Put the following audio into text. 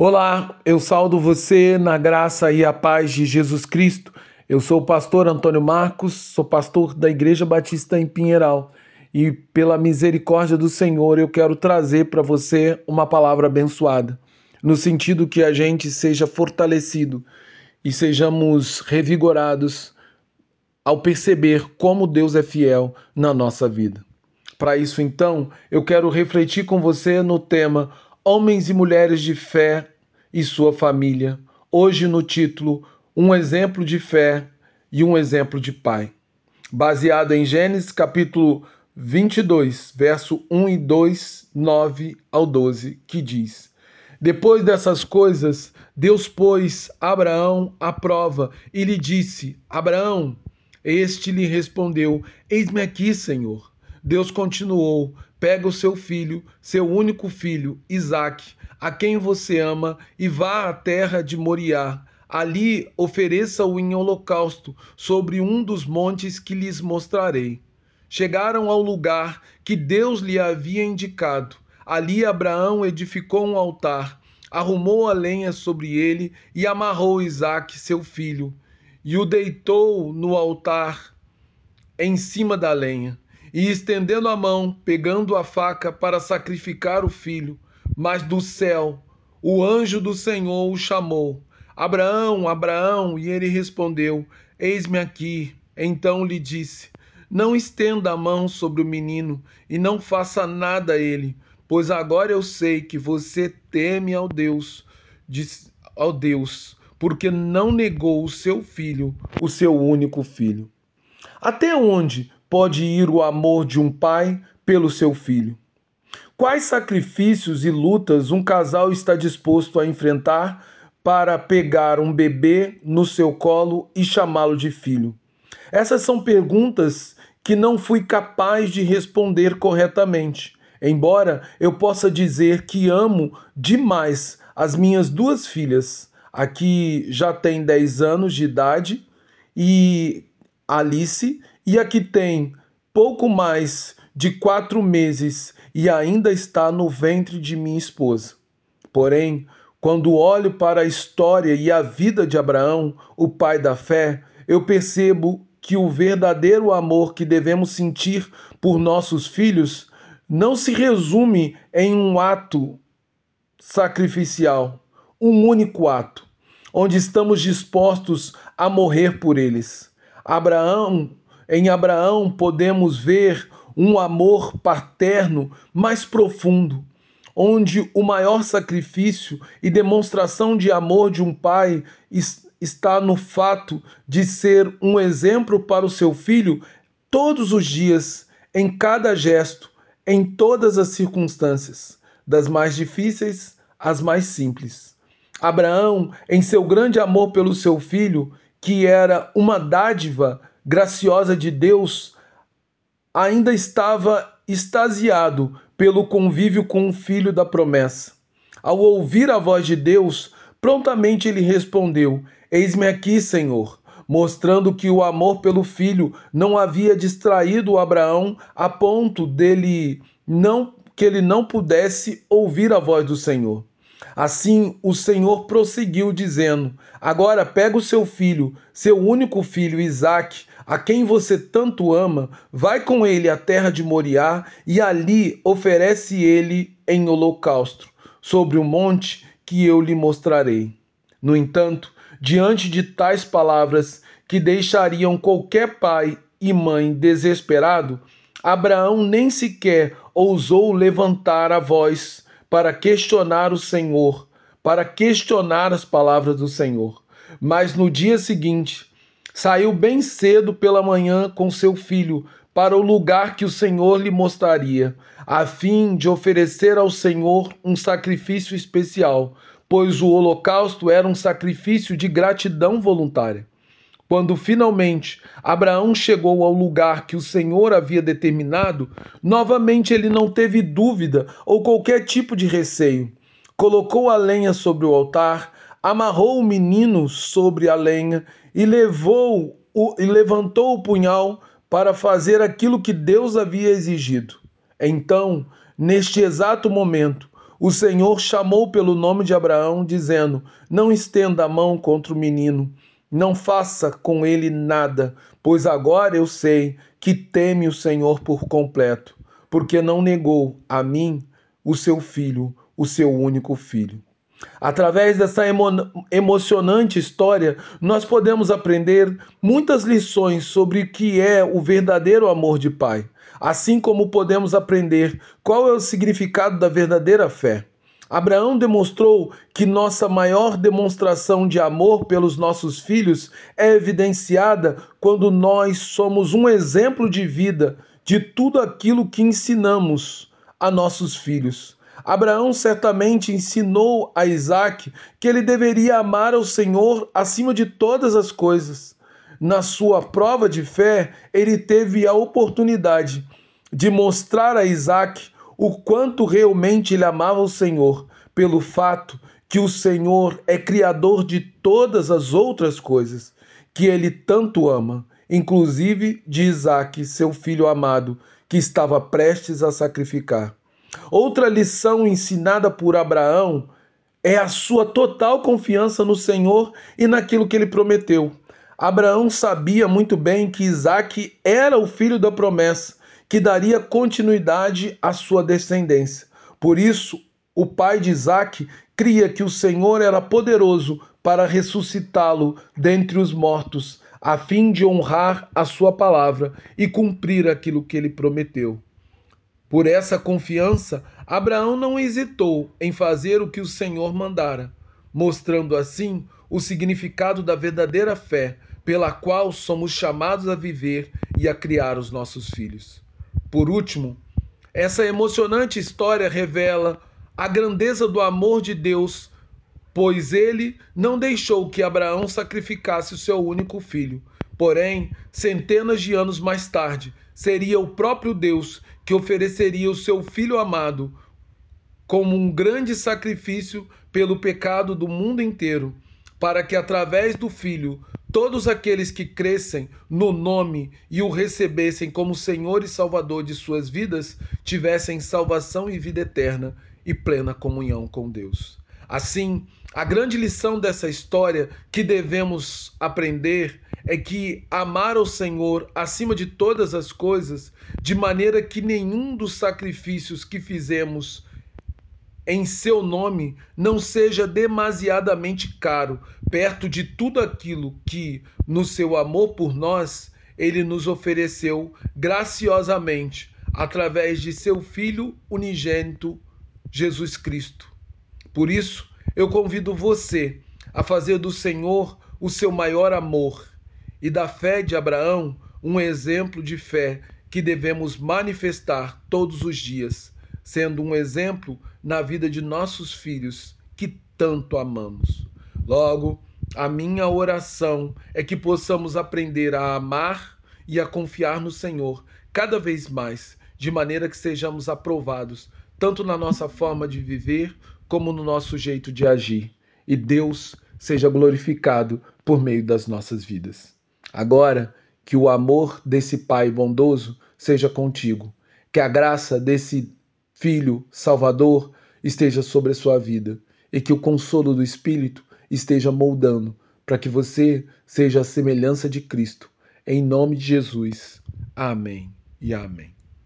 Olá, eu saldo você na graça e a paz de Jesus Cristo. Eu sou o pastor Antônio Marcos, sou pastor da Igreja Batista em Pinheiral e pela misericórdia do Senhor eu quero trazer para você uma palavra abençoada, no sentido que a gente seja fortalecido e sejamos revigorados ao perceber como Deus é fiel na nossa vida. Para isso, então, eu quero refletir com você no tema Homens e Mulheres de Fé e Sua Família. Hoje, no título Um exemplo de fé e um exemplo de pai. Baseado em Gênesis capítulo 22, verso 1 e 2, 9 ao 12, que diz: Depois dessas coisas, Deus pôs Abraão à prova e lhe disse: Abraão, este lhe respondeu: Eis-me aqui, Senhor. Deus continuou: Pega o seu filho, seu único filho, Isaque, a quem você ama, e vá à terra de Moriá. Ali ofereça-o em holocausto sobre um dos montes que lhes mostrarei. Chegaram ao lugar que Deus lhe havia indicado. Ali Abraão edificou um altar, arrumou a lenha sobre ele e amarrou Isaque, seu filho, e o deitou no altar em cima da lenha e estendendo a mão, pegando a faca para sacrificar o filho. Mas do céu o anjo do Senhor o chamou: Abraão, Abraão, e ele respondeu: Eis-me aqui. Então lhe disse: Não estenda a mão sobre o menino e não faça nada a ele, pois agora eu sei que você teme ao Deus, ao Deus, porque não negou o seu filho, o seu único filho. Até onde pode ir o amor de um pai pelo seu filho? Quais sacrifícios e lutas um casal está disposto a enfrentar para pegar um bebê no seu colo e chamá-lo de filho? Essas são perguntas que não fui capaz de responder corretamente, embora eu possa dizer que amo demais as minhas duas filhas. Aqui já tem 10 anos de idade e Alice e a que tem pouco mais de quatro meses e ainda está no ventre de minha esposa. Porém, quando olho para a história e a vida de Abraão, o pai da fé, eu percebo que o verdadeiro amor que devemos sentir por nossos filhos não se resume em um ato sacrificial, um único ato, onde estamos dispostos a morrer por eles. Abraão em Abraão podemos ver um amor paterno mais profundo, onde o maior sacrifício e demonstração de amor de um pai está no fato de ser um exemplo para o seu filho todos os dias, em cada gesto, em todas as circunstâncias, das mais difíceis às mais simples. Abraão, em seu grande amor pelo seu filho, que era uma dádiva graciosa de Deus, ainda estava extasiado pelo convívio com o filho da promessa. Ao ouvir a voz de Deus, prontamente ele respondeu: Eis-me aqui, Senhor, mostrando que o amor pelo filho não havia distraído Abraão a ponto dele não que ele não pudesse ouvir a voz do Senhor. Assim, o Senhor prosseguiu dizendo: Agora pega o seu filho, seu único filho Isaque, a quem você tanto ama, vai com ele à terra de Moriá e ali oferece ele em holocausto, sobre o monte que eu lhe mostrarei. No entanto, diante de tais palavras que deixariam qualquer pai e mãe desesperado, Abraão nem sequer ousou levantar a voz para questionar o Senhor, para questionar as palavras do Senhor. Mas no dia seguinte, saiu bem cedo pela manhã com seu filho para o lugar que o Senhor lhe mostraria, a fim de oferecer ao Senhor um sacrifício especial, pois o holocausto era um sacrifício de gratidão voluntária. Quando finalmente Abraão chegou ao lugar que o Senhor havia determinado, novamente ele não teve dúvida ou qualquer tipo de receio. Colocou a lenha sobre o altar, amarrou o menino sobre a lenha e levou o, e levantou o punhal para fazer aquilo que Deus havia exigido. Então, neste exato momento, o Senhor chamou pelo nome de Abraão, dizendo: Não estenda a mão contra o menino, não faça com ele nada, pois agora eu sei que teme o Senhor por completo, porque não negou a mim o seu filho, o seu único filho. Através dessa emo emocionante história, nós podemos aprender muitas lições sobre o que é o verdadeiro amor de pai, assim como podemos aprender qual é o significado da verdadeira fé. Abraão demonstrou que nossa maior demonstração de amor pelos nossos filhos é evidenciada quando nós somos um exemplo de vida de tudo aquilo que ensinamos a nossos filhos. Abraão certamente ensinou a Isaac que ele deveria amar ao Senhor acima de todas as coisas. Na sua prova de fé, ele teve a oportunidade de mostrar a Isaac o quanto realmente ele amava o Senhor, pelo fato que o Senhor é criador de todas as outras coisas que ele tanto ama, inclusive de Isaac, seu filho amado, que estava prestes a sacrificar. Outra lição ensinada por Abraão é a sua total confiança no Senhor e naquilo que ele prometeu. Abraão sabia muito bem que Isaac era o filho da promessa, que daria continuidade à sua descendência. Por isso, o pai de Isaac cria que o Senhor era poderoso para ressuscitá-lo dentre os mortos, a fim de honrar a sua palavra e cumprir aquilo que ele prometeu. Por essa confiança, Abraão não hesitou em fazer o que o Senhor mandara, mostrando assim o significado da verdadeira fé pela qual somos chamados a viver e a criar os nossos filhos. Por último, essa emocionante história revela a grandeza do amor de Deus, pois ele não deixou que Abraão sacrificasse o seu único filho. Porém, centenas de anos mais tarde, seria o próprio Deus que ofereceria o seu filho amado como um grande sacrifício pelo pecado do mundo inteiro, para que através do filho todos aqueles que crescem no nome e o recebessem como Senhor e Salvador de suas vidas tivessem salvação e vida eterna e plena comunhão com Deus. Assim, a grande lição dessa história que devemos aprender é que amar o Senhor acima de todas as coisas, de maneira que nenhum dos sacrifícios que fizemos em seu nome não seja demasiadamente caro, perto de tudo aquilo que, no seu amor por nós, ele nos ofereceu graciosamente através de seu Filho unigênito, Jesus Cristo. Por isso, eu convido você a fazer do Senhor o seu maior amor e da fé de Abraão um exemplo de fé que devemos manifestar todos os dias, sendo um exemplo na vida de nossos filhos que tanto amamos. Logo, a minha oração é que possamos aprender a amar e a confiar no Senhor cada vez mais, de maneira que sejamos aprovados tanto na nossa forma de viver como no nosso jeito de agir. E Deus seja glorificado por meio das nossas vidas. Agora, que o amor desse Pai bondoso seja contigo, que a graça desse Filho Salvador esteja sobre a sua vida e que o consolo do Espírito esteja moldando para que você seja a semelhança de Cristo. Em nome de Jesus. Amém e amém.